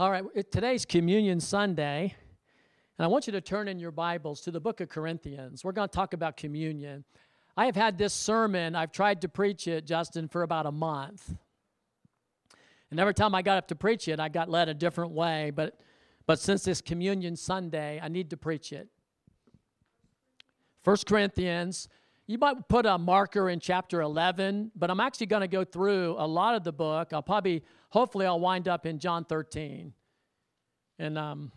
All right, today's Communion Sunday, and I want you to turn in your Bibles to the book of Corinthians. We're going to talk about communion. I have had this sermon, I've tried to preach it, Justin, for about a month. And every time I got up to preach it, I got led a different way. But, but since this Communion Sunday, I need to preach it. First Corinthians, you might put a marker in chapter 11, but I'm actually going to go through a lot of the book. I'll probably, hopefully, I'll wind up in John 13. And um,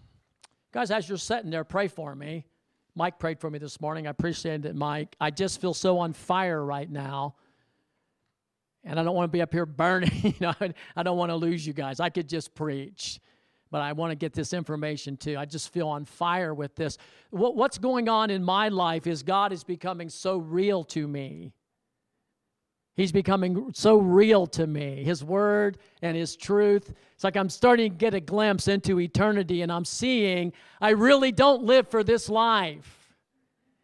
guys, as you're sitting there, pray for me. Mike prayed for me this morning. I appreciate it, Mike. I just feel so on fire right now. And I don't want to be up here burning. you know, I don't want to lose you guys. I could just preach, but I want to get this information too. I just feel on fire with this. What, what's going on in my life is God is becoming so real to me. He's becoming so real to me. His word and his truth. It's like I'm starting to get a glimpse into eternity and I'm seeing I really don't live for this life.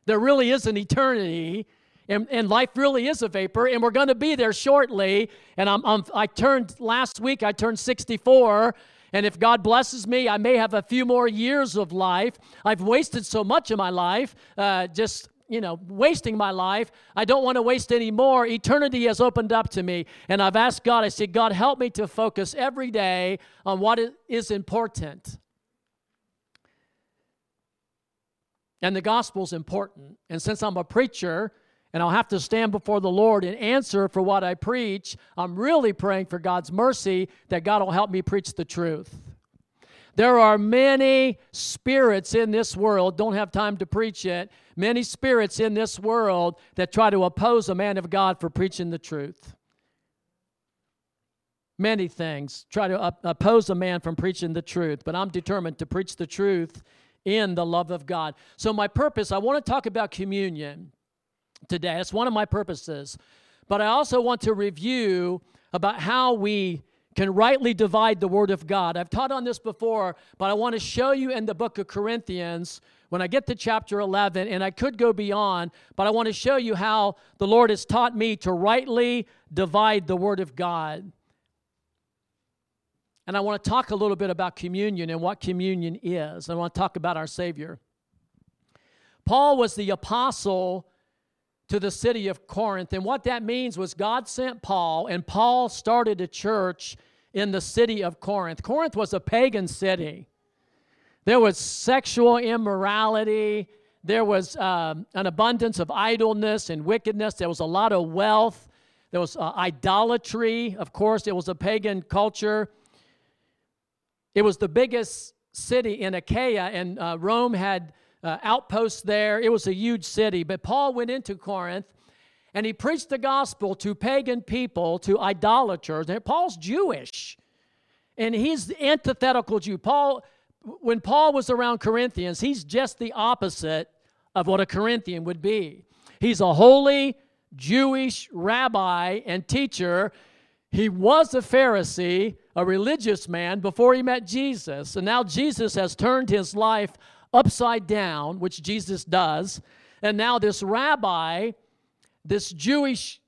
There really is an eternity and, and life really is a vapor and we're going to be there shortly. And I'm, I'm, I turned last week, I turned 64. And if God blesses me, I may have a few more years of life. I've wasted so much of my life uh, just you know, wasting my life. I don't want to waste any more. Eternity has opened up to me. And I've asked God, I said, God, help me to focus every day on what is important. And the gospel's important. And since I'm a preacher, and I'll have to stand before the Lord and answer for what I preach. I'm really praying for God's mercy that God will help me preach the truth. There are many spirits in this world, don't have time to preach it, many spirits in this world that try to oppose a man of God for preaching the truth. Many things try to op- oppose a man from preaching the truth, but I'm determined to preach the truth in the love of God. So, my purpose, I want to talk about communion today. That's one of my purposes. But I also want to review about how we can rightly divide the Word of God. I've taught on this before, but I want to show you in the book of Corinthians when I get to chapter 11, and I could go beyond, but I want to show you how the Lord has taught me to rightly divide the Word of God. And I want to talk a little bit about communion and what communion is. I want to talk about our Savior. Paul was the apostle to the city of Corinth. And what that means was God sent Paul, and Paul started a church in the city of Corinth. Corinth was a pagan city. There was sexual immorality, there was um, an abundance of idleness and wickedness, there was a lot of wealth, there was uh, idolatry. Of course, it was a pagan culture. It was the biggest city in Achaia, and uh, Rome had uh, outposts there. It was a huge city. But Paul went into Corinth and he preached the gospel to pagan people, to idolaters. And Paul's Jewish, and he's the antithetical Jew. Paul, when Paul was around Corinthians, he's just the opposite of what a Corinthian would be. He's a holy Jewish rabbi and teacher. He was a Pharisee, a religious man, before he met Jesus. And now Jesus has turned his life upside down, which Jesus does. And now this rabbi, this Jewish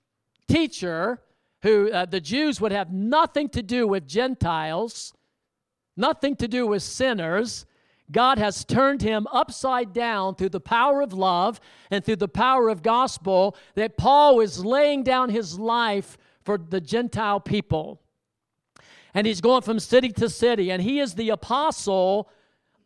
teacher, who uh, the Jews would have nothing to do with Gentiles, nothing to do with sinners. God has turned him upside down through the power of love and through the power of gospel that Paul is laying down his life for the Gentile people. And he's going from city to city, and he is the apostle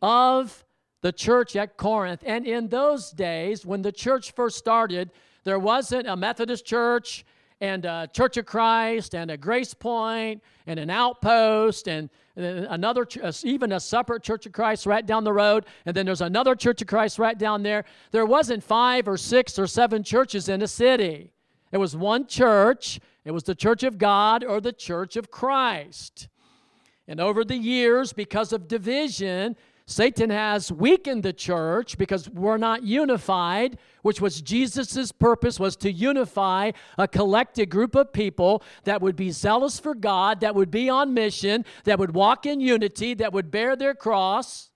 of the church at Corinth. And in those days, when the church first started, there wasn't a Methodist church and a Church of Christ and a Grace Point and an outpost and uh, another, uh, even a separate Church of Christ right down the road. And then there's another Church of Christ right down there. There wasn't five or six or seven churches in a city. It was one church. It was the Church of God or the Church of Christ. And over the years, because of division, Satan has weakened the church because we're not unified, which was Jesus' purpose was to unify a collected group of people that would be zealous for God, that would be on mission, that would walk in unity, that would bear their cross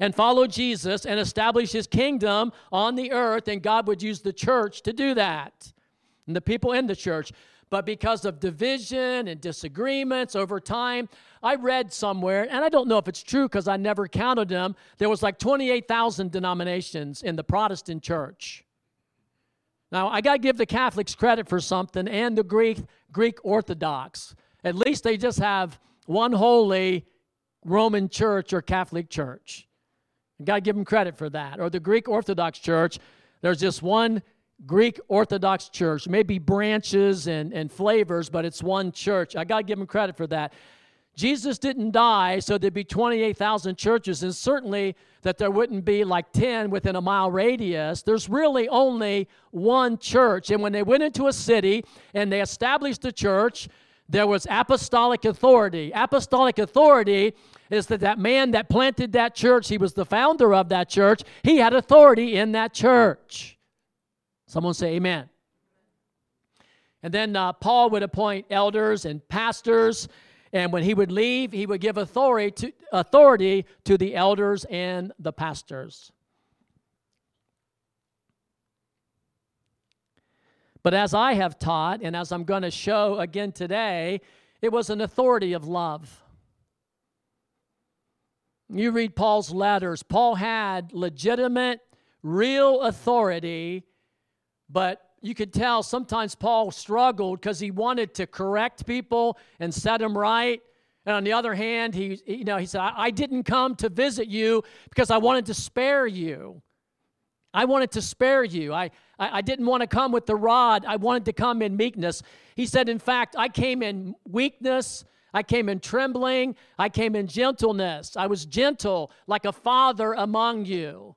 and follow Jesus and establish his kingdom on the earth, and God would use the church to do that. And the people in the church. But because of division and disagreements over time, I read somewhere, and I don't know if it's true because I never counted them. There was like 28,000 denominations in the Protestant church. Now, I got to give the Catholics credit for something and the Greek, Greek Orthodox. At least they just have one holy Roman church or Catholic church. Got to give them credit for that. Or the Greek Orthodox Church, there's just one Greek Orthodox Church, maybe branches and, and flavors, but it's one church. I got to give them credit for that. Jesus didn't die so there'd be 28,000 churches, and certainly that there wouldn't be like 10 within a mile radius. There's really only one church. And when they went into a city and they established a church, there was apostolic authority. Apostolic authority is that that man that planted that church, he was the founder of that church, he had authority in that church. Someone say amen. And then uh, Paul would appoint elders and pastors, and when he would leave, he would give authority to, authority to the elders and the pastors. But as I have taught, and as I'm going to show again today, it was an authority of love. You read Paul's letters, Paul had legitimate, real authority, but you could tell sometimes Paul struggled because he wanted to correct people and set them right. And on the other hand, he, you know, he said, I, I didn't come to visit you because I wanted to spare you. I wanted to spare you. I, I, I, didn't want to come with the rod. I wanted to come in meekness. He said, In fact, I came in weakness I came in trembling. I came in gentleness. I was gentle like a father among you.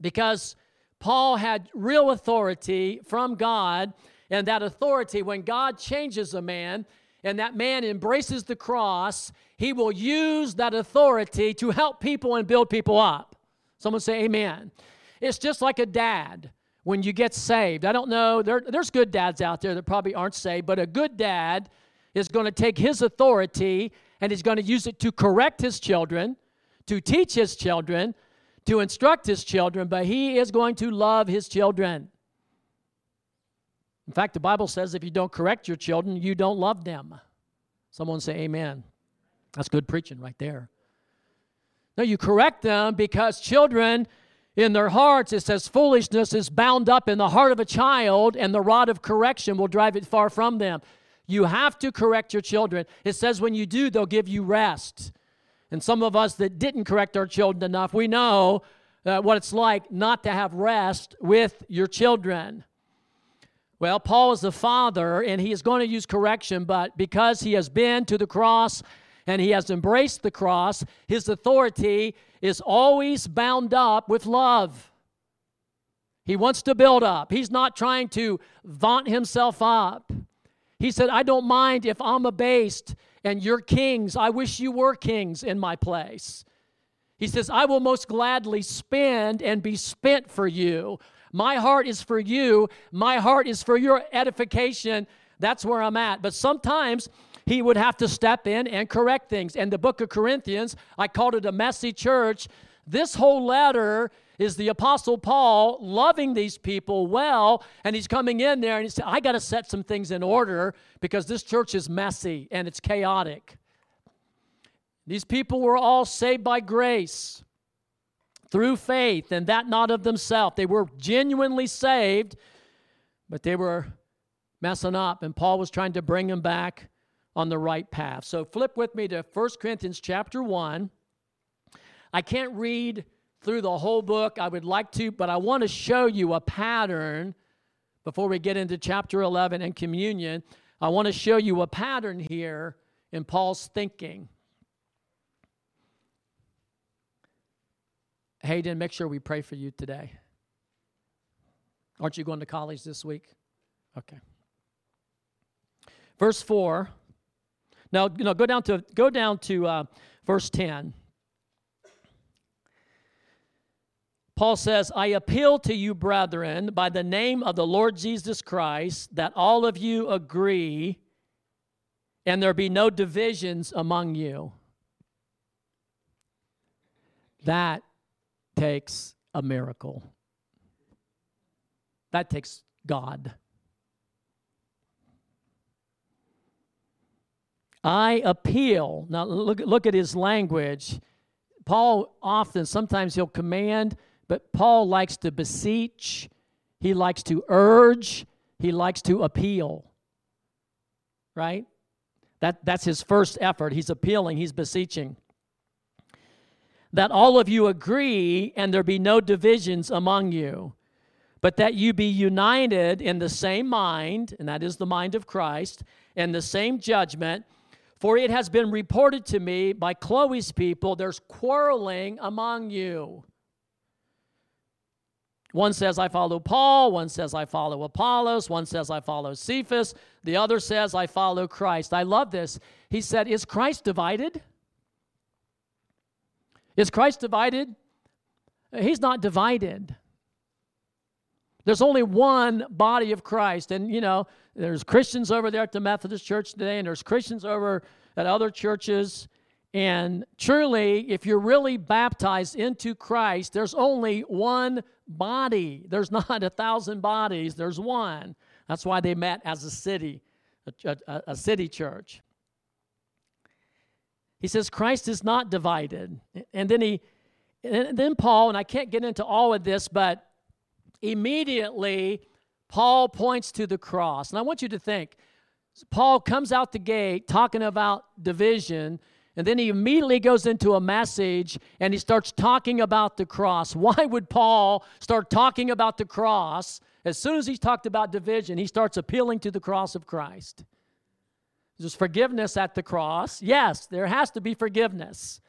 Because Paul had real authority from God, and that authority, when God changes a man and that man embraces the cross, he will use that authority to help people and build people up. Someone say, Amen. It's just like a dad when you get saved. I don't know, there, there's good dads out there that probably aren't saved, but a good dad is going to take his authority and he's going to use it to correct his children, to teach his children, to instruct his children, but he is going to love his children. In fact, the Bible says if you don't correct your children, you don't love them. Someone say amen. That's good preaching right there. No, you correct them because children in their hearts, it says foolishness is bound up in the heart of a child, and the rod of correction will drive it far from them. You have to correct your children. It says when you do, they'll give you rest. And some of us that didn't correct our children enough, we know uh, what it's like not to have rest with your children. Well, Paul is the father, and he is going to use correction, but because he has been to the cross and he has embraced the cross, his authority is always bound up with love. He wants to build up, he's not trying to vaunt himself up. He said, I don't mind if I'm abased and you're kings. I wish you were kings in my place. He says, I will most gladly spend and be spent for you. My heart is for you. My heart is for your edification. That's where I'm at. But sometimes he would have to step in and correct things. And the book of Corinthians, I called it a messy church. This whole letter is the Apostle Paul loving these people well, and he's coming in there and he said, I got to set some things in order because this church is messy and it's chaotic. These people were all saved by grace through faith, and that not of themselves. They were genuinely saved, but they were messing up, and Paul was trying to bring them back on the right path. So flip with me to 1 Corinthians chapter 1. I can't read through the whole book. I would like to, but I want to show you a pattern before we get into chapter 11 and communion. I want to show you a pattern here in Paul's thinking. Hayden, make sure we pray for you today. Aren't you going to college this week? Okay. Verse 4. Now, you know, go down to go down to uh, verse 10. Paul says, I appeal to you, brethren, by the name of the Lord Jesus Christ, that all of you agree and there be no divisions among you. That takes a miracle. That takes God. I appeal. Now, look, look at his language. Paul often, sometimes he'll command, but Paul likes to beseech, he likes to urge, he likes to appeal. Right? That, that's his first effort. He's appealing, he's beseeching. That all of you agree and there be no divisions among you, but that you be united in the same mind, and that is the mind of Christ, and the same judgment. For it has been reported to me by Chloe's people, there's quarreling among you. One says, I follow Paul. One says, I follow Apollos. One says, I follow Cephas. The other says, I follow Christ. I love this. He said, Is Christ divided? Is Christ divided? He's not divided. There's only one body of Christ. And, you know, there's Christians over there at the Methodist Church today, and there's Christians over at other churches. And truly, if you're really baptized into Christ, there's only one body. There's not a thousand bodies, there's one. That's why they met as a city, a, a, a city church. He says Christ is not divided. And then he and then Paul, and I can't get into all of this, but immediately Paul points to the cross. And I want you to think Paul comes out the gate talking about division, and then he immediately goes into a message and he starts talking about the cross. Why would Paul start talking about the cross? As soon as he's talked about division, he starts appealing to the cross of Christ. There's forgiveness at the cross. Yes, there has to be forgiveness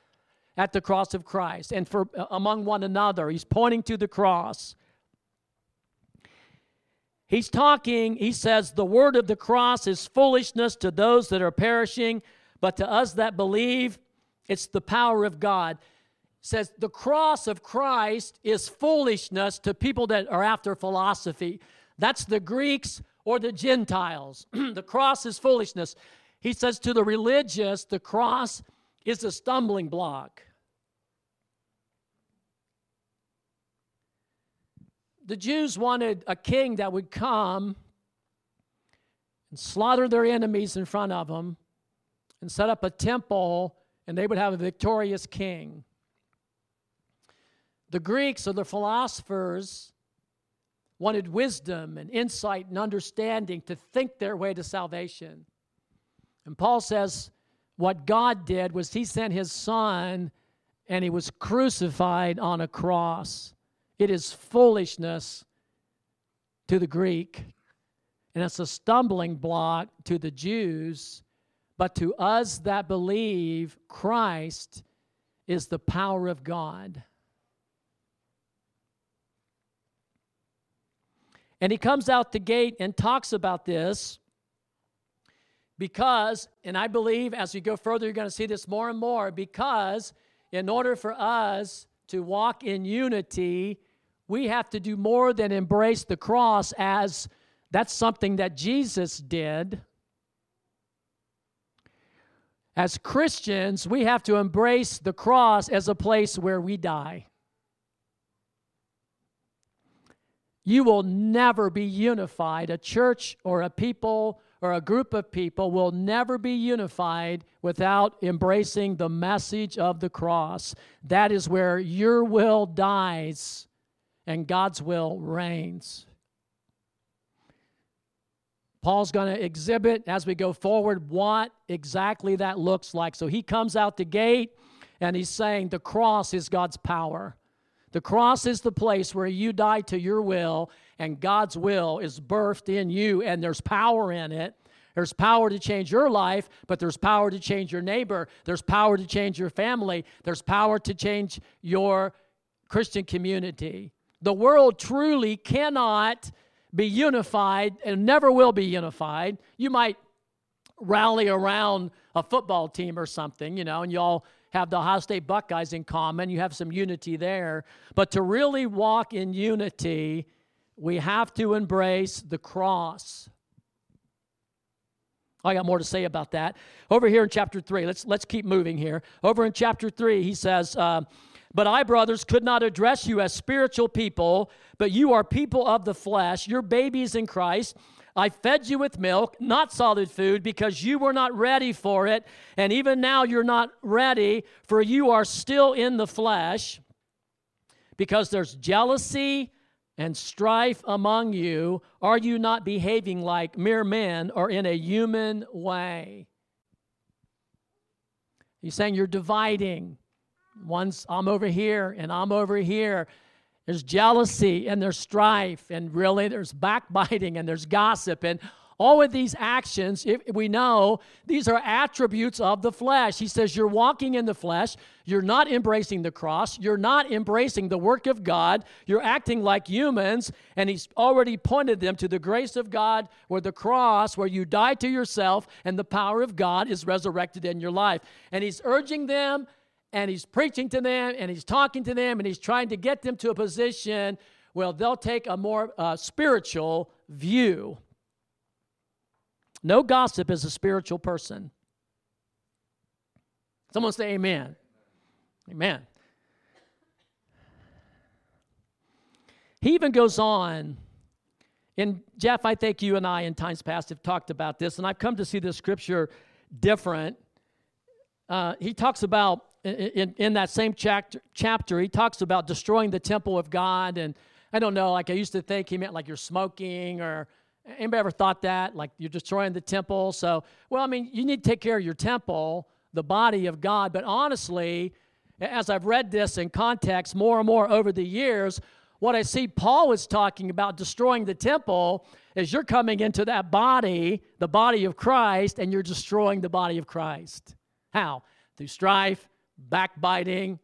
at the cross of Christ and for uh, among one another. He's pointing to the cross. He's talking, he says, the word of the cross is foolishness to those that are perishing, but to us that believe, it's the power of God. says the cross of Christ is foolishness to people that are after philosophy. That's the Greeks or the Gentiles. the cross is foolishness. He says to the religious, the cross is a stumbling block. the Jews wanted a king that would come and slaughter their enemies in front of them and set up a temple, and they would have a victorious king. The Greeks or the philosophers wanted wisdom and insight and understanding to think their way to salvation. And Paul says what God did was he sent his son and he was crucified on a cross. It is foolishness to the Greek, and it's a stumbling block to the Jews. But to us that believe, Christ is the power of God. And he comes out the gate and talks about this because, and I believe as we go further, you're going to see this more and more, because in order for us to walk in unity, we have to do more than embrace the cross as that's something that Jesus did. As Christians, we have to embrace the cross as a place where we die. You will never be unified. A church or a people or a group of people will never be unified without embracing the message of the cross. That is where your will dies and God's will reigns. Paul's going to exhibit as we go forward what exactly that looks like. So he comes out the gate and he's saying the cross is God's power. The cross is the place where you die to your will and God's will is birthed in you, and there's power in it. There's power to change your life, but there's power to change your neighbor. There's power to change your family. There's power to change your Christian community. The world truly cannot be unified and never will be unified. You might rally around a football team or something, you know, and you all have the Ohio State Buckeyes in common. You have some unity there. But to really walk in unity, we have to embrace the cross. I got more to say about that. Over here in chapter 3, let's, let's keep moving here. Over in chapter 3, he says, uh, but I, brothers, could not address you as spiritual people, but you are people of the flesh. You're babies in Christ. I fed you with milk, not solid food, because you were not ready for it. And even now you're not ready, for you are still in the flesh, because there's jealousy and strife among you. Are you not behaving like mere men or in a human way? He's saying you're dividing. Once I'm over here and I'm over here. There's jealousy and there's strife, and really there's backbiting and there's gossip. And all of these actions, if we know, these are attributes of the flesh. He says, You're walking in the flesh. You're not embracing the cross. You're not embracing the work of God. You're acting like humans. And he's already pointed them to the grace of God, where the cross, where you die to yourself, and the power of God is resurrected in your life. And he's urging them and he's preaching to them and he's talking to them and he's trying to get them to a position where they'll take a more uh, spiritual view. No gossip is a spiritual person. Someone say amen. Amen. He even goes on, and Jeff, I think you and I in times past have talked about this, and I've come to see this scripture different. Uh, he talks about in, in that same chapter, chapter, he talks about destroying the temple of God. And I don't know, like I used to think he meant like you're smoking or anybody ever thought that? Like you're destroying the temple. So, well, I mean, you need to take care of your temple, the body of God. But honestly, as I've read this in context more and more over the years, what I see Paul is talking about destroying the temple is you're coming into that body, the body of Christ, and you're destroying the body of Christ. How? Through strife, backbiting,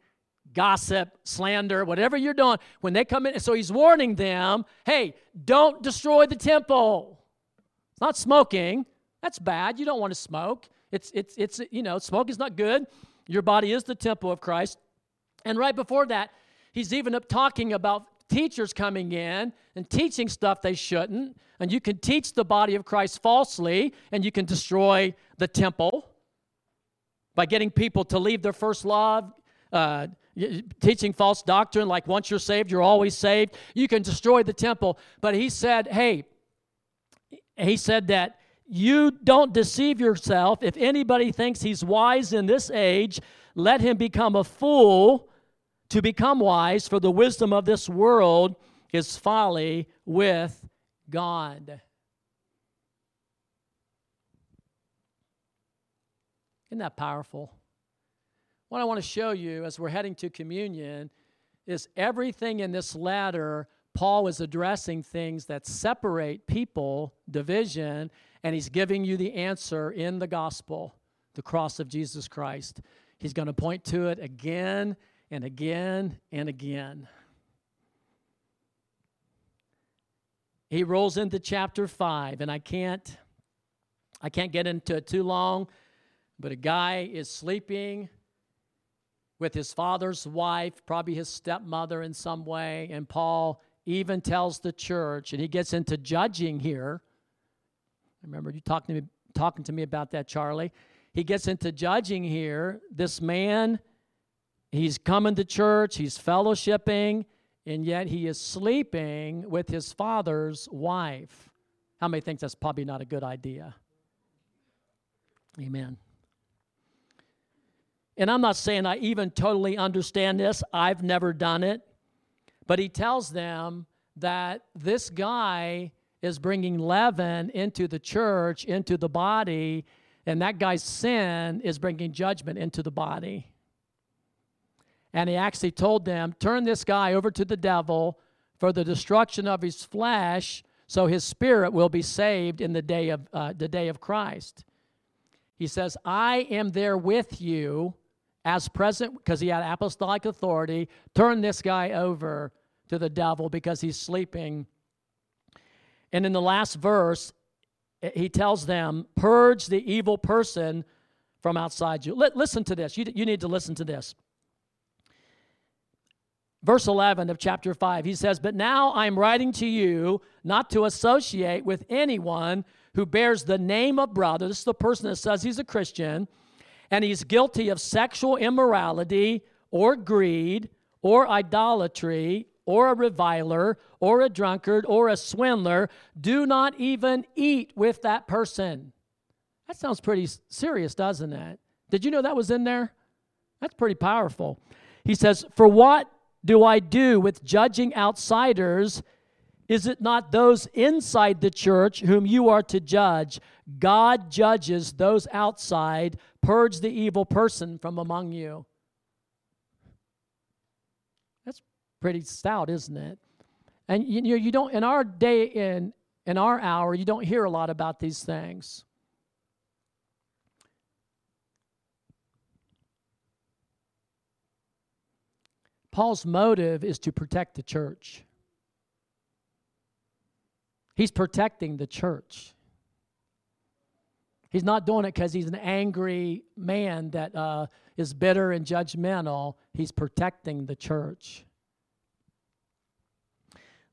gossip, slander, whatever you're doing, when they come in, so he's warning them hey, don't destroy the temple. It's not smoking. That's bad. You don't want to smoke. It's, it's, it's, you know, smoke is not good. Your body is the temple of Christ. And right before that, he's even up talking about teachers coming in and teaching stuff they shouldn't. And you can teach the body of Christ falsely, and you can destroy the temple by getting people to leave their first love, uh, teaching false doctrine like once you're saved, you're always saved. You can destroy the temple. But he said, hey, he said that you don't deceive yourself. If anybody thinks he's wise in this age, let him become a fool to become wise, for the wisdom of this world is folly with God. Isn't that powerful? What I want to show you as we're heading to communion is everything in this letter, Paul is addressing things that separate people, division, and he's giving you the answer in the gospel, the cross of Jesus Christ. He's going to point to it again and again and again. He rolls into chapter 5 and I can't I can't get into it too long but a guy is sleeping with his father's wife, probably his stepmother in some way, and Paul even tells the church, and he gets into judging here. I Remember you talking to me, talking to me about that, Charlie. He gets into judging here. This man, he's coming to church, he's fellowshipping, and yet he is sleeping with his father's wife. How many think that's probably not a good idea? Amen. And I'm not saying I even totally understand this, I've never done it. But he tells them that this guy is bringing leaven into the church, into the body, and that guy's sin is bringing judgment into the body. And he actually told them, turn this guy over to the devil for the destruction of his flesh, so his spirit will be saved in the day of, uh, the day of Christ. He says, I am there with you as present, because he had apostolic authority, turn this guy over to the devil because he's sleeping. And in the last verse, eh, he tells them, Purge the evil person from outside you. listen to this. You, you need to listen to this. Verse 11 of chapter 5, he says, But now I'm writing to you not to associate with anyone who bears the name of brother. This is the person that says he's a Christian and he's guilty of sexual immorality or greed or idolatry or a reviler or a drunkard or a swindler, do not even eat with that person. That sounds pretty serious, doesn't it? Did you know that was in there? That's pretty powerful. He says, For what do I do with judging outsiders? Is it not those inside the church whom you are to judge? God judges those outside. Purge the evil person from among you. That's pretty stout, isn't it? And you know, you don't in our day in in our hour, you don't hear a lot about these things. Paul's motive is to protect the church. He's protecting the church. He's not doing it because he's an angry man that uh, is bitter and judgmental. He's protecting the church.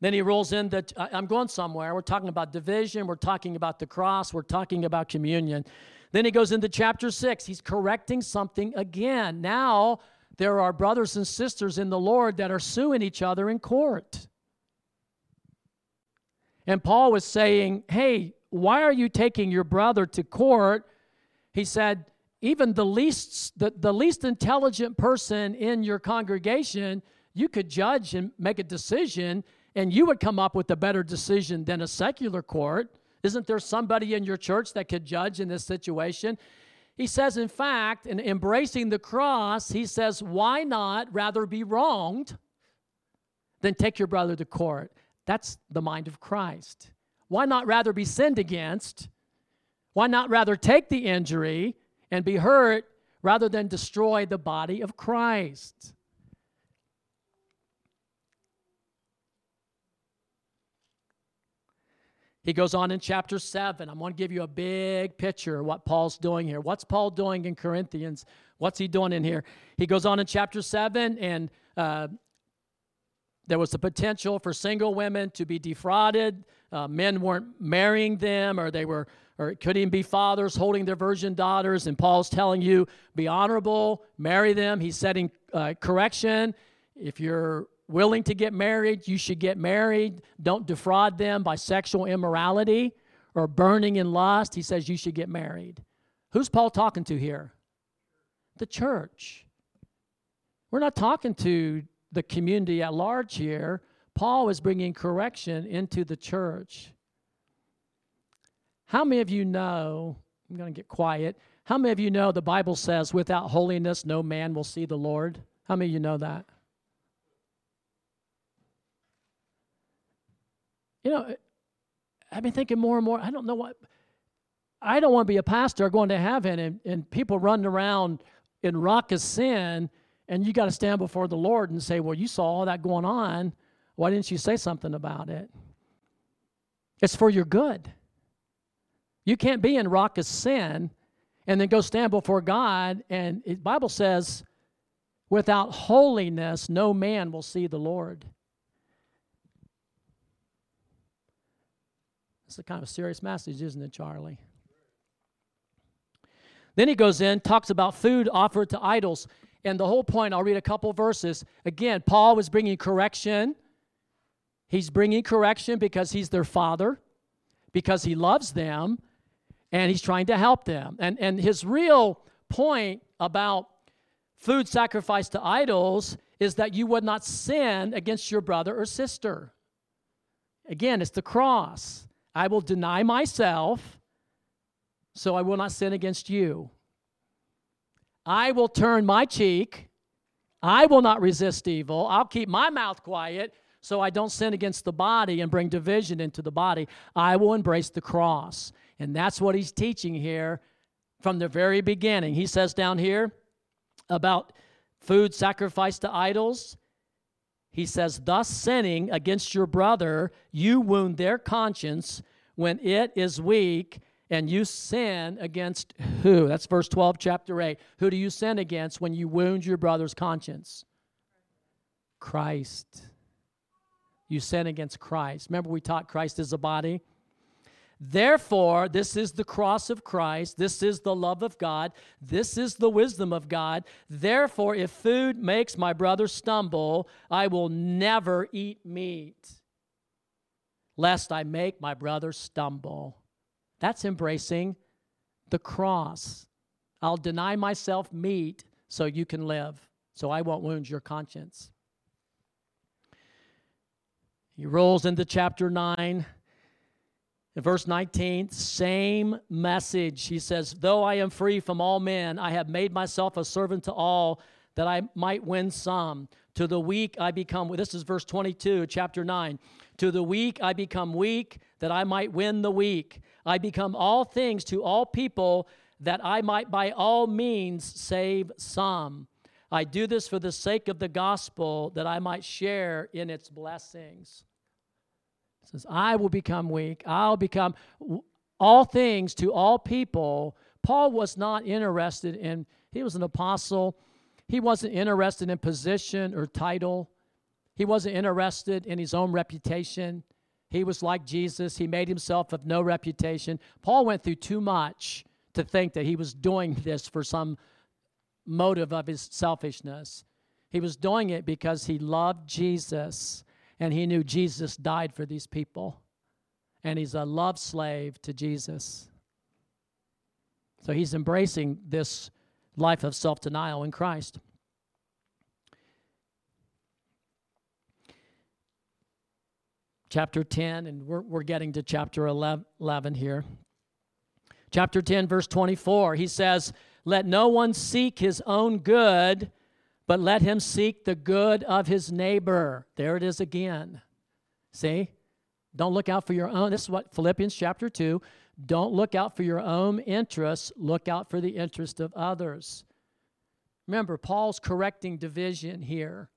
Then he rolls in that I'm going somewhere. We're talking about division. We're talking about the cross. We're talking about communion. Then he goes into chapter six. He's correcting something again. Now there are brothers and sisters in the Lord that are suing each other in court. And Paul was saying, Hey, why are you taking your brother to court? He said, even the least the, the least intelligent person in your congregation, you could judge and make a decision, and you would come up with a better decision than a secular court. Isn't there somebody in your church that could judge in this situation? He says, in fact, in embracing the cross, he says, why not rather be wronged than take your brother to court? That's the mind of Christ. Why not rather be sinned against? Why not rather take the injury and be hurt rather than destroy the body of Christ? He goes on in chapter 7. I'm going to give you a big picture of what Paul's doing here. What's Paul doing in Corinthians? What's he doing in here? He goes on in chapter 7, and uh, there was the potential for single women to be defrauded. Uh, men weren't marrying them, or they were, or it couldn't even be fathers holding their virgin daughters. And Paul's telling you, be honorable, marry them. He's setting uh, correction. If you're willing to get married, you should get married. Don't defraud them by sexual immorality or burning in lust. He says you should get married. Who's Paul talking to here? The church. We're not talking to the community at large here. Paul is bringing correction into the church. How many of you know? I'm going to get quiet. How many of you know the Bible says, without holiness, no man will see the Lord? How many of you know that? You know, I've been thinking more and more, I don't know what, I don't want to be a pastor going to heaven and, and people running around in raucous sin, and you got to stand before the Lord and say, Well, you saw all that going on. Why didn't you say something about it? It's for your good. You can't be in raucous sin and then go stand before God. And the Bible says, without holiness, no man will see the Lord. It's a kind of serious message, isn't it, Charlie? Then he goes in, talks about food offered to idols. And the whole point, I'll read a couple verses. Again, Paul was bringing correction. He's bringing correction because he's their father, because he loves them, and he's trying to help them. And, and his real point about food sacrificed to idols is that you would not sin against your brother or sister. Again, it's the cross. I will deny myself, so I will not sin against you. I will turn my cheek. I will not resist evil. I'll keep my mouth quiet so I don't sin against the body and bring division into the body. I will embrace the cross. And that's what he's teaching here from the very beginning. He says down here about food sacrificed to idols. He says, Thus sinning against your brother, you wound their conscience when it is weak, and you sin against who? That's verse 12, chapter 8. Who do you sin against when you wound your brother's conscience? Christ. You sin against Christ. Remember, we taught Christ is a body? Therefore, this is the cross of Christ. This is the love of God. This is the wisdom of God. Therefore, if food makes my brother stumble, I will never eat meat, lest I make my brother stumble. That's embracing the cross. I'll deny myself meat so you can live, so I won't wound your conscience. He rolls into chapter 9 in verse 19, same message. He says, Though I am free from all men, I have made myself a servant to all that I might win some. To the weak I become, this is verse 22, chapter 9. To the weak I become weak, that I might win the weak. I become all things to all people, that I might by all means save some. I do this for the sake of the gospel, that I might share in its blessings says, I will become weak. I'll become all things to all people. Paul was not interested in, he was an apostle. He wasn't interested in position or title. He wasn't interested in his own reputation. He was like Jesus. He made himself of no reputation. Paul went through too much to think that he was doing this for some motive of his selfishness. He was doing it because he loved Jesus and he knew Jesus died for these people. And he's a love slave to Jesus. So he's embracing this life of self denial in Christ. Chapter 10, and we're, we're getting to chapter 11 here. Chapter 10, verse 24, he says, Let no one seek his own good but let him seek the good of his neighbor. There it is again. See? Don't look out for your own. This is what Philippians chapter 2. Don't look out for your own interests, look out for the interest of others. Remember, Paul's correcting division here.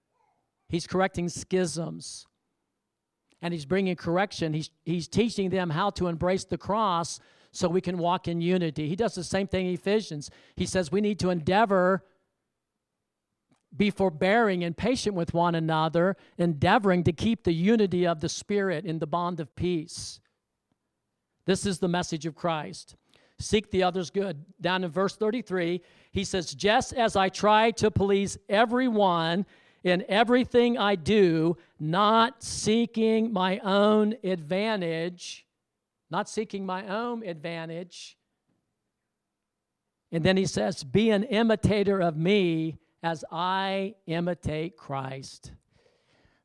He's correcting schisms. And he's bringing correction. He's, he's teaching them how to embrace the cross so we can walk in unity. He does the same thing in Ephesians. He says we need to endeavor be forbearing and patient with one another, endeavoring to keep the unity of the Spirit in the bond of peace. This is the message of Christ. Seek the other's good. Down in verse 33, he says, Just as I try to please everyone in everything I do, not seeking my own advantage, not seeking my own advantage. And then he says, Be an imitator of me as I imitate Christ.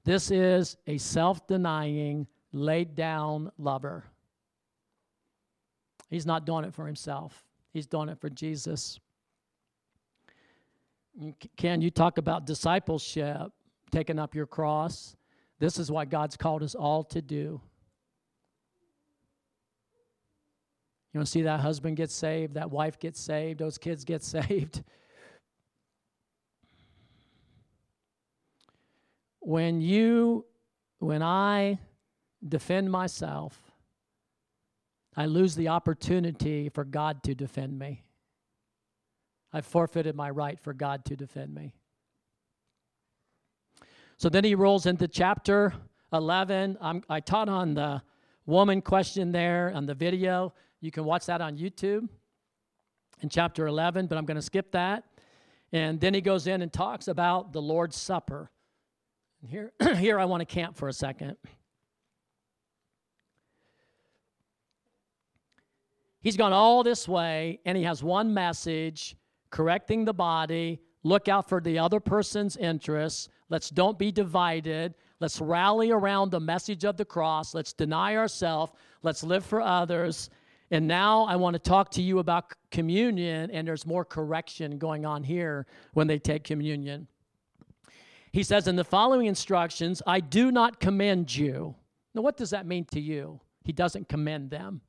This is a self denying, laid down lover. He's not doing it for himself, he's doing it for Jesus. Can you talk about discipleship, taking up your cross? This is what God's called us all to do. You want to see that husband get saved, that wife get saved, those kids get saved. when you, when I defend myself, I lose the opportunity for God to defend me. I forfeited my right for God to defend me. So then he rolls into chapter 11. I'm, i taught on the woman question there on the video. You can watch that on YouTube in chapter 11, but I'm going to skip that. And then he goes in and talks about the Lord's Supper. And here, here I want to camp for a second. He's gone all this way and he has one message correcting the body, look out for the other person's interests. Let's don't be divided. Let's rally around the message of the cross. Let's deny ourselves. Let's live for others. And now I want to talk to you about communion, and there's more correction going on here when they take communion. He says, In the following instructions, I do not commend you. Now, what does that mean to you? He doesn't commend them.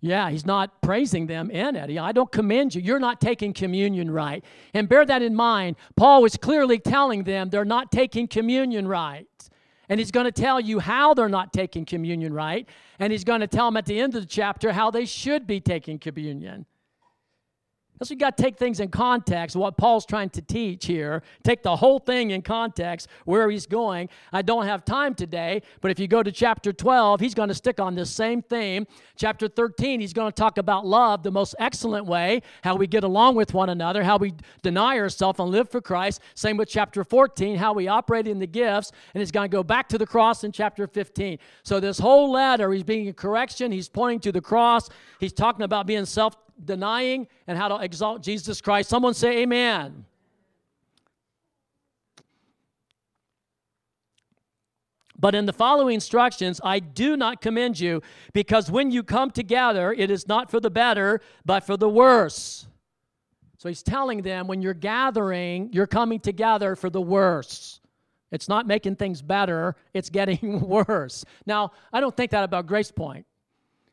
Yeah, he's not praising them in it. I don't commend you. You're not taking communion right. And bear that in mind. Paul was clearly telling them they're not taking communion right. And he's going to tell you how they're not taking communion right. And he's going to tell them at the end of the chapter how they should be taking communion. That's you got to take things in context, what Paul's trying to teach here. Take the whole thing in context, where he's going. I don't have time today, but if you go to chapter 12, he's going to stick on this same theme. Chapter 13, he's going to talk about love the most excellent way, how we get along with one another, how we deny ourselves and live for Christ. Same with chapter 14, how we operate in the gifts, and he's going to go back to the cross in chapter 15. So this whole letter, he's being a correction, he's pointing to the cross, he's talking about being self denying and how to exalt Jesus Christ. Someone say, Amen. But in the following instructions, I do not commend you, because when you come together, it is not for the better, but for the worse. So he's telling them when you're gathering, you're coming together for the worse. It's not making things better, it's getting worse. Now, I don't think that about Grace Point.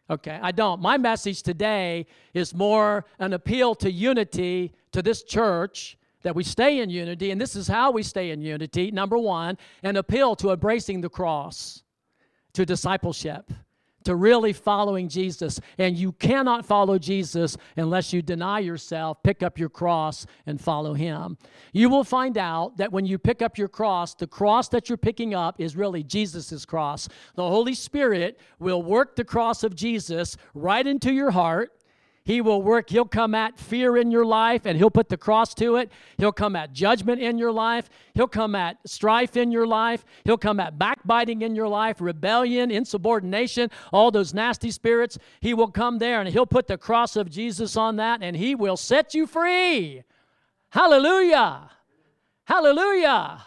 Okay, I don't. My message today is more an appeal to unity to this church that we stay in unity, and this is how we stay in unity. Number one, an appeal to embracing the cross, to discipleship to really following Jesus. And you cannot follow Jesus unless you deny yourself, pick up your cross, and follow Him. You will find out that when you pick up your cross, the cross that you're picking up is really Jesus' cross. The Holy Spirit will work the cross of Jesus right into your heart he will work, he'll come at fear in your life and he'll put the cross to it. He'll come at judgment in your life. He'll come at strife in your life. He'll come at backbiting in your life, rebellion, insubordination, all those nasty spirits. He will come there and he'll put the cross of Jesus on that and he will set you free. Hallelujah. Hallelujah.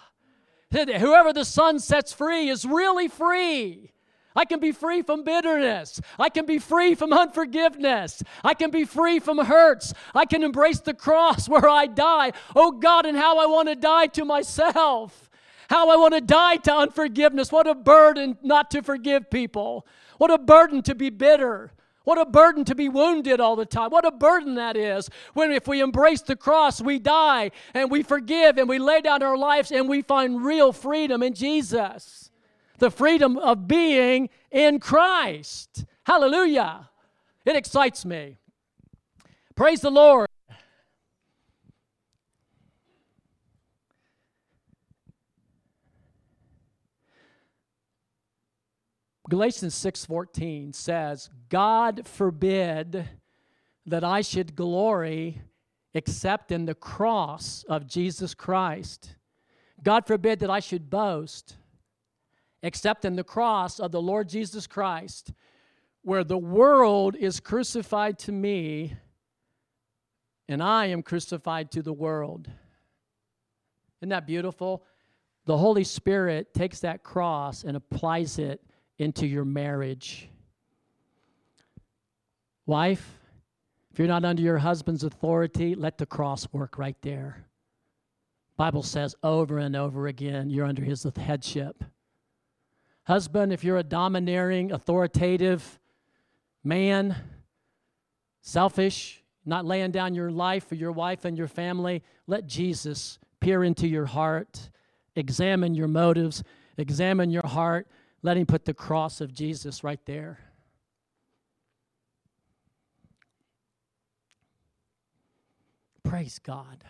Whoever the Son sets free is really free. I can be free from bitterness. I can be free from unforgiveness. I can be free from hurts. I can embrace the cross where I die. Oh God, and how I want to die to myself. How I want to die to unforgiveness. What a burden not to forgive people. What a burden to be bitter. What a burden to be wounded all the time. What a burden that is. When if we embrace the cross, we die and we forgive and we lay down our lives and we find real freedom in Jesus the freedom of being in Christ. Hallelujah. It excites me. Praise the Lord. Galatians 6:14 says, "God forbid that I should glory except in the cross of Jesus Christ. God forbid that I should boast except in the cross of the Lord Jesus Christ, where the world is crucified to me and I am crucified to the world. Isn't that beautiful? The Holy Spirit takes that cross and applies it into your marriage. Wife, if you're not under your husband's authority, let the cross work right there. Bible says over and over again, you're under his headship. Husband, if you're a domineering, authoritative man, selfish, not laying down your life for your wife and your family, let Jesus peer into your heart, examine your motives, examine your heart. Let him put the cross of Jesus right there. Praise God.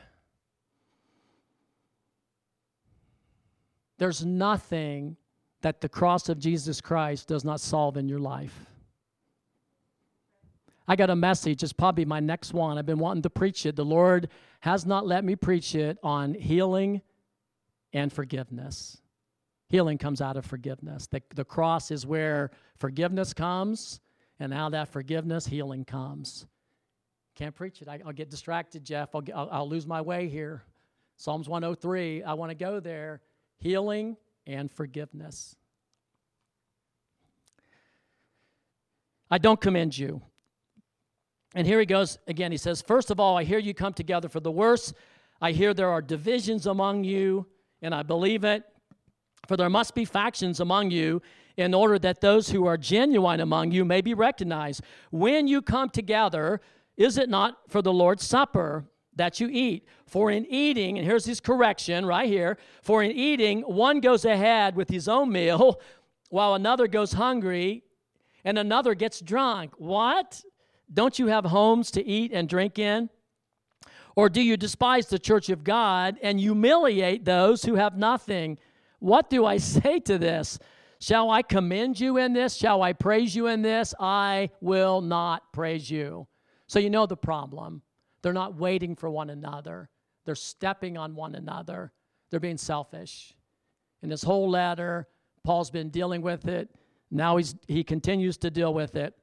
There's nothing that the cross of Jesus Christ does not solve in your life. I got a message, it's probably my next one. I've been wanting to preach it. The Lord has not let me preach it on healing and forgiveness. Healing comes out of forgiveness. The, the cross is where forgiveness comes, and out of that forgiveness, healing comes. Can't preach it. I, will get distracted, Jeff. I'll, I'll, I'll lose my way here. Psalms 103, I want to go there. Healing and forgiveness. I don't commend you. And here he goes again. He says, First of all, I hear you come together for the worse. I hear there are divisions among you, and I believe it. For there must be factions among you, in order that those who are genuine among you may be recognized. When you come together, is it not for the Lord's Supper? That you eat. For in eating, and here's his correction right here for in eating, one goes ahead with his own meal, while another goes hungry, and another gets drunk. What? Don't you have homes to eat and drink in? Or do you despise the church of God and humiliate those who have nothing? What do I say to this? Shall I commend you in this? Shall I praise you in this? I will not praise you. So you know the problem. They're not waiting for one another, they're stepping on one another. They're being selfish. In this whole letter, Paul's been dealing with it. Now he's, he continues to deal with it.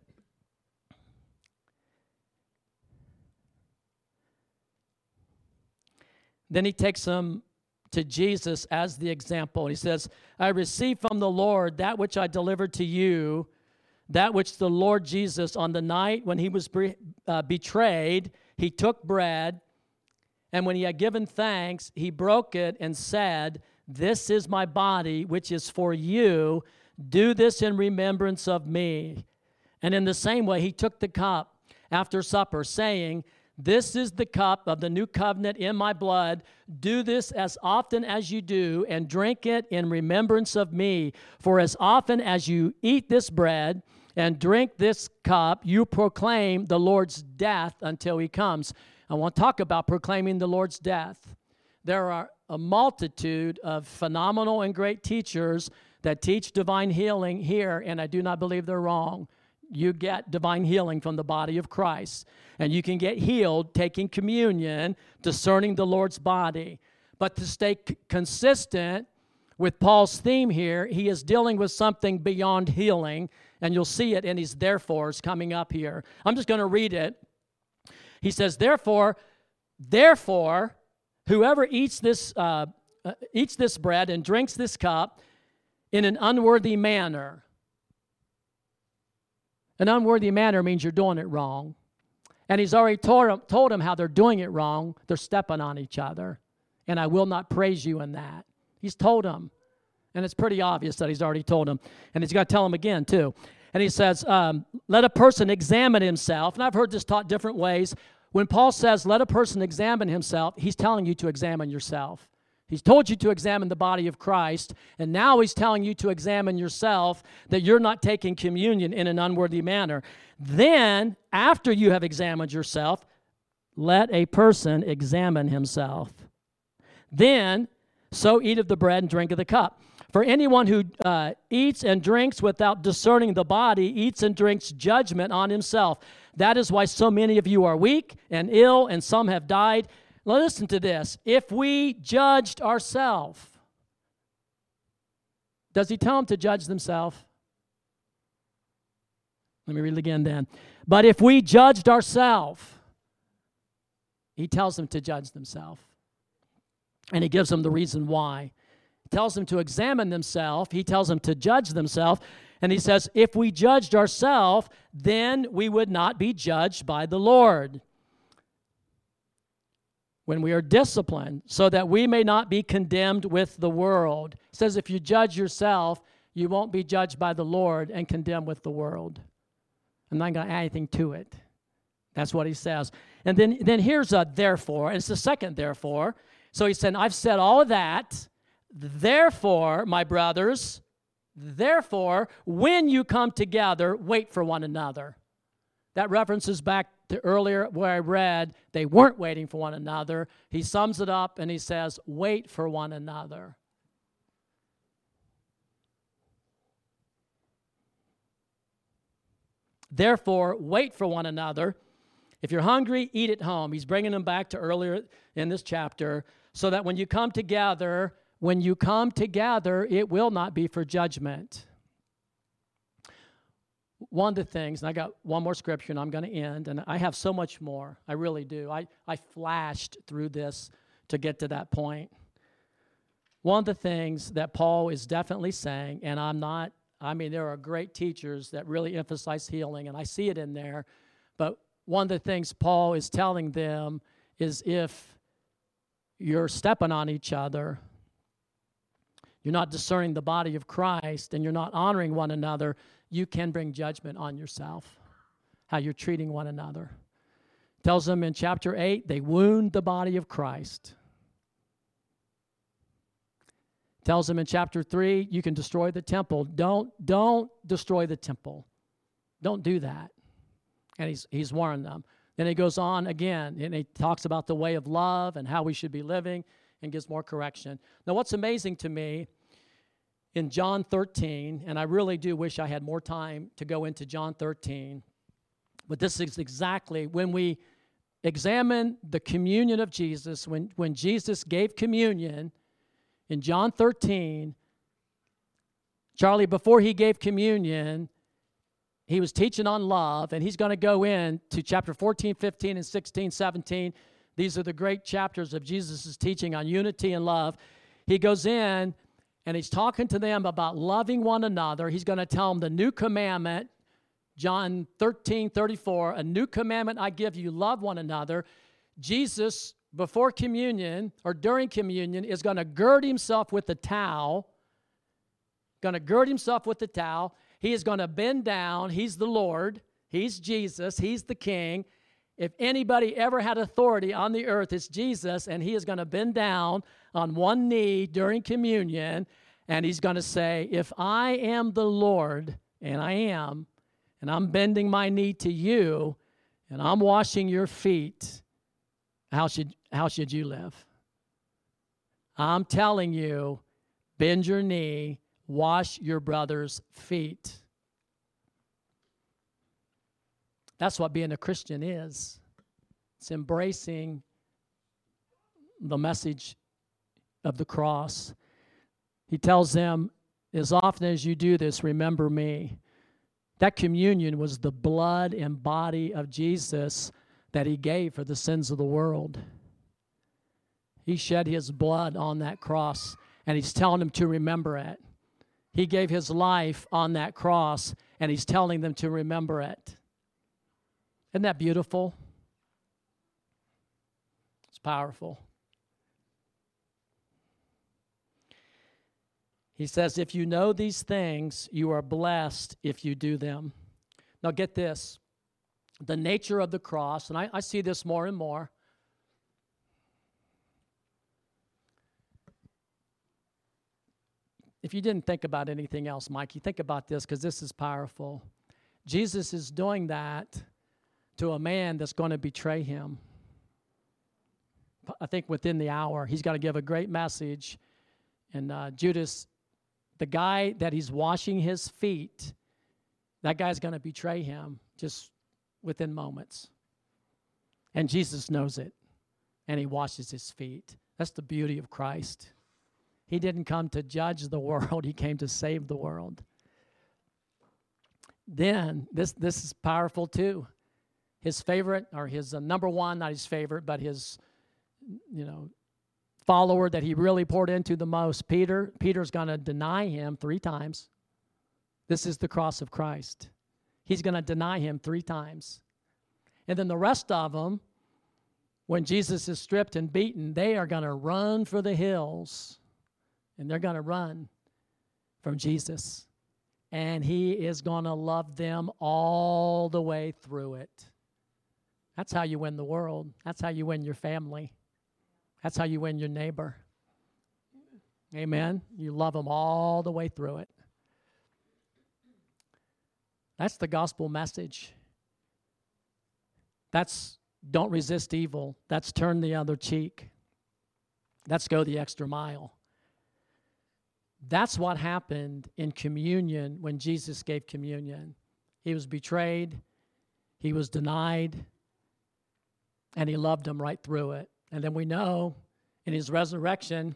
Then he takes them to Jesus as the example. He says, I received from the Lord that which I delivered to you, that which the Lord Jesus, on the night when he was uh, betrayed, he took bread, and when he had given thanks, he broke it and said, This is my body, which is for you. Do this in remembrance of me. And in the same way, he took the cup after supper, saying, this is the cup of the new covenant in my blood. Do this as often as you do, and drink it in remembrance of me. For as often as you eat this bread and drink this cup, you proclaim the Lord's death until he comes. I want to talk about proclaiming the Lord's death. There are a multitude of phenomenal and great teachers that teach divine healing here, and I do not believe they're wrong you get divine healing from the body of Christ. And you can get healed taking communion, discerning the Lord's body. But to stay c- consistent with Paul's theme here, he is dealing with something beyond healing. And you'll see it in his therefores coming up here. I'm just going to read it. He says, Therefore, therefore, whoever eats this, uh, uh, eats this bread and drinks this cup in an unworthy manner, an unworthy manner means you're doing it wrong. And he's already told them, told them how they're doing it wrong. They're stepping on each other. And I will not praise you in that. He's told them. And it's pretty obvious that he's already told them. And he's got to tell them again, too. And he says, um, let a person examine himself. And I've heard this taught different ways. When Paul says, let a person examine himself, he's telling you to examine yourself. He's told you to examine the body of Christ, and now he's telling you to examine yourself that you're not taking communion in an unworthy manner. Then, after you have examined yourself, let a person examine himself. Then, so eat of the bread and drink of the cup. For anyone who uh, eats and drinks without discerning the body eats and drinks judgment on himself. That is why so many of you are weak and ill, and some have died. Listen to this. If we judged ourselves, does he tell them to judge themselves? Let me read it again then. But if we judged ourselves, he tells them to judge themselves. And he gives them the reason why. He tells them to examine themselves, he tells them to judge themselves. And he says, if we judged ourselves, then we would not be judged by the Lord when we are disciplined, so that we may not be condemned with the world. It says, if you judge yourself, you won't be judged by the Lord and condemned with the world. I'm not going to add anything to it. That's what he says. And then, then here's a therefore, it's the second therefore. So he said, I've said all of that. Therefore, my brothers, therefore, when you come together, wait for one another. That references back to earlier where I read, they weren't waiting for one another. He sums it up and he says, Wait for one another. Therefore, wait for one another. If you're hungry, eat at home. He's bringing them back to earlier in this chapter so that when you come together, when you come together, it will not be for judgment one of the things, and I got one more scripture and I'm going to end, and I have so much more. I really do. I, I flashed through this to get to that point. One of the things that Paul is definitely saying, and I'm not, I mean, there are great teachers that really emphasize healing, and I see it in there, but one of the things Paul is telling them is if you're stepping on each other, you're not discerning the body of Christ, and you're not honoring one another, you can bring judgment on yourself, how you're treating one another. Tells them in chapter 8, they wound the body of Christ. Tells them in chapter 3, you can destroy the temple. Don't, don't destroy the temple. Don't do that. And he's, he's warned them. Then he goes on again and he talks about the way of love and how we should be living and gives more correction. Now, what's amazing to me in John 13, and I really do wish I had more time to go into John 13, but this is exactly when we examine the communion of Jesus, when, when Jesus gave communion in John 13, Charlie, before he gave communion, he was teaching on love, and he's going to go in to chapter 14, 15, and 16, 17. These are the great chapters of Jesus' teaching on unity and love. He goes in and he's talking to them about loving one another. He's going to tell them the new commandment, John 13, 34, a new commandment I give you, love one another. Jesus, before communion or during communion, is going to gird himself with the towel, going to gird himself with the towel. He is going to bend down. He's the Lord, He's Jesus, He's the King. If anybody ever had authority on the earth, it's Jesus, and He is going to bend down on one knee during communion, and He's going to say, If I am the Lord, and I am, and I'm bending my knee to you, and I'm washing your feet, how should, how should you live? I'm telling you, bend your knee wash your brother's feet. That's what being a Christian is. It's embracing the message of the cross. He tells them, as often as you do this, remember me. That communion was the blood and body of Jesus that he gave for the sins of the world. He shed his blood on that cross, and he's telling them to remember it. He gave his life on that cross, and he's telling them to remember it. Isn't that beautiful? It's powerful. He says, If you know these things, you are blessed if you do them. Now, get this the nature of the cross, and I, I see this more and more. if you didn't think about anything else, Mikey, think about this because this is powerful. Jesus is doing that to a man that's going to betray him. I think within the hour, he's going to give a great message. And uh, Judas, the guy that he's washing his feet, that guy's going to betray him just within moments. And Jesus knows it, and he washes his feet. That's the beauty of Christ. He didn't come to judge the world, he came to save the world. Then, this, this is powerful too. His favorite, or his uh, number one, not his favorite, but his, you know, follower that he really poured into the most, Peter, Peter's going to deny him three times. This is the cross of Christ. He's going to deny him three times. And then the rest of them, when Jesus is stripped and beaten, they are going to run for the hills and they're going to run from Jesus. And He is going to love them all the way through it. That's how you win the world. That's how you win your family. That's how you win your neighbor. Amen. You love them all the way through it. That's the gospel message. That's don't resist evil. That's turn the other cheek. That's go the extra mile. That's what happened in communion when Jesus gave communion. He was betrayed, he was denied, and he loved them right through it. And then we know in his resurrection,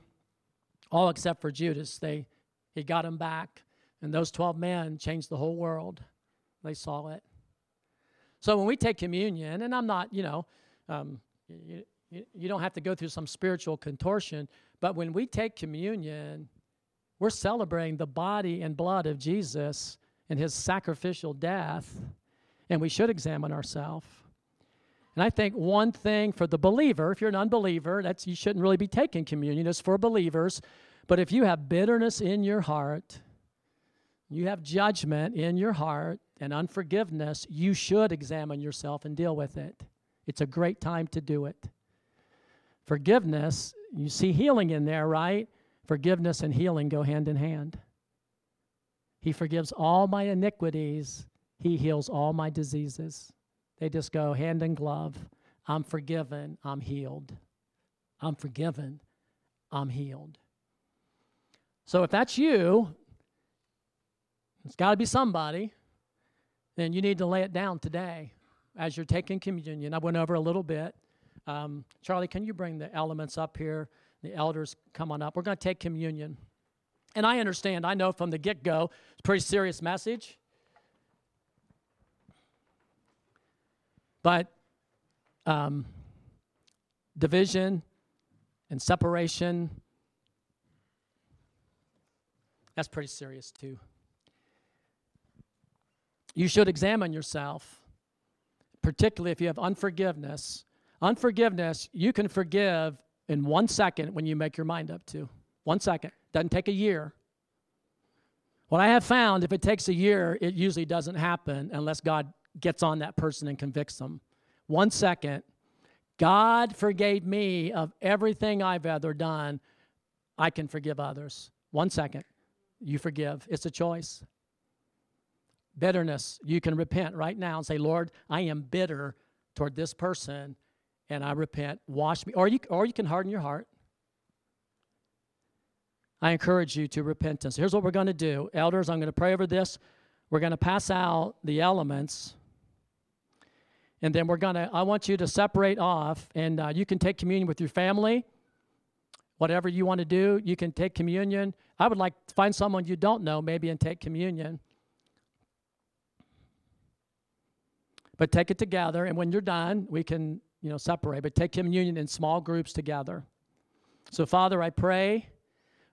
all except for Judas, they he got him back. And those 12 men changed the whole world. They saw it. So when we take communion, and I'm not, you know, um, you, you don't have to go through some spiritual contortion, but when we take communion, we're celebrating the body and blood of Jesus and his sacrificial death, and we should examine ourselves. And I think one thing for the believer, if you're an unbeliever, that's you shouldn't really be taking communion. It's for believers. But if you have bitterness in your heart, you have judgment in your heart and unforgiveness, you should examine yourself and deal with it. It's a great time to do it. Forgiveness, you see healing in there, right? Forgiveness and healing go hand in hand. He forgives all my iniquities, He heals all my diseases. They just go hand in glove. I'm forgiven. I'm healed. I'm forgiven. I'm healed. So if that's you, it's got to be somebody, then you need to lay it down today as you're taking communion. I went over a little bit. Um, Charlie, can you bring the elements up here? The elders come on up. We're going to take communion. And I understand, I know from the get go, it's a pretty serious message. But um, division and separation, that's pretty serious too. You should examine yourself, particularly if you have unforgiveness. Unforgiveness, you can forgive in one second when you make your mind up to. One second. Doesn't take a year. What I have found, if it takes a year, it usually doesn't happen unless God gets on that person and convicts them. One second, God forgave me of everything I've ever done. I can forgive others. One second, you forgive. It's a choice. Bitterness, you can repent right now and say, Lord, I am bitter toward this person and I repent. Wash me. Or you, or you can harden your heart. I encourage you to repentance. Here's what we're going to do. Elders, I'm going to pray over this. We're going to pass out the elements. And then we're to, I want you to separate off, and uh, you can take communion with your family. Whatever you want to do, you can take communion. I would like to find someone you don't know, maybe, and take communion. But take it together, and when you're done, we can, you know, separate. But take communion in small groups together. So, Father, I pray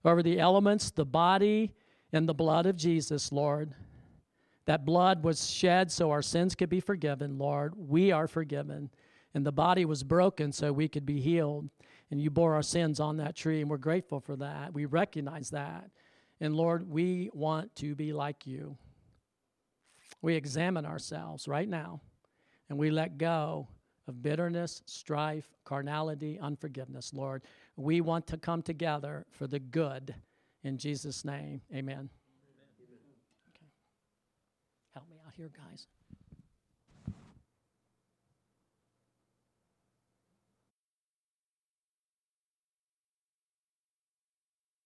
over the elements, the body, and the blood of Jesus, Lord. That blood was shed so our sins could be forgiven, Lord. We are forgiven. And the body was broken so we could be healed. And you bore our sins on that tree, and we're grateful for that. We recognize that. And Lord, we want to be like you. We examine ourselves right now, and we let go of bitterness, strife, carnality, unforgiveness, Lord. We want to come together for the good. In Jesus' name, amen. amen. Okay. Help me out here, guys.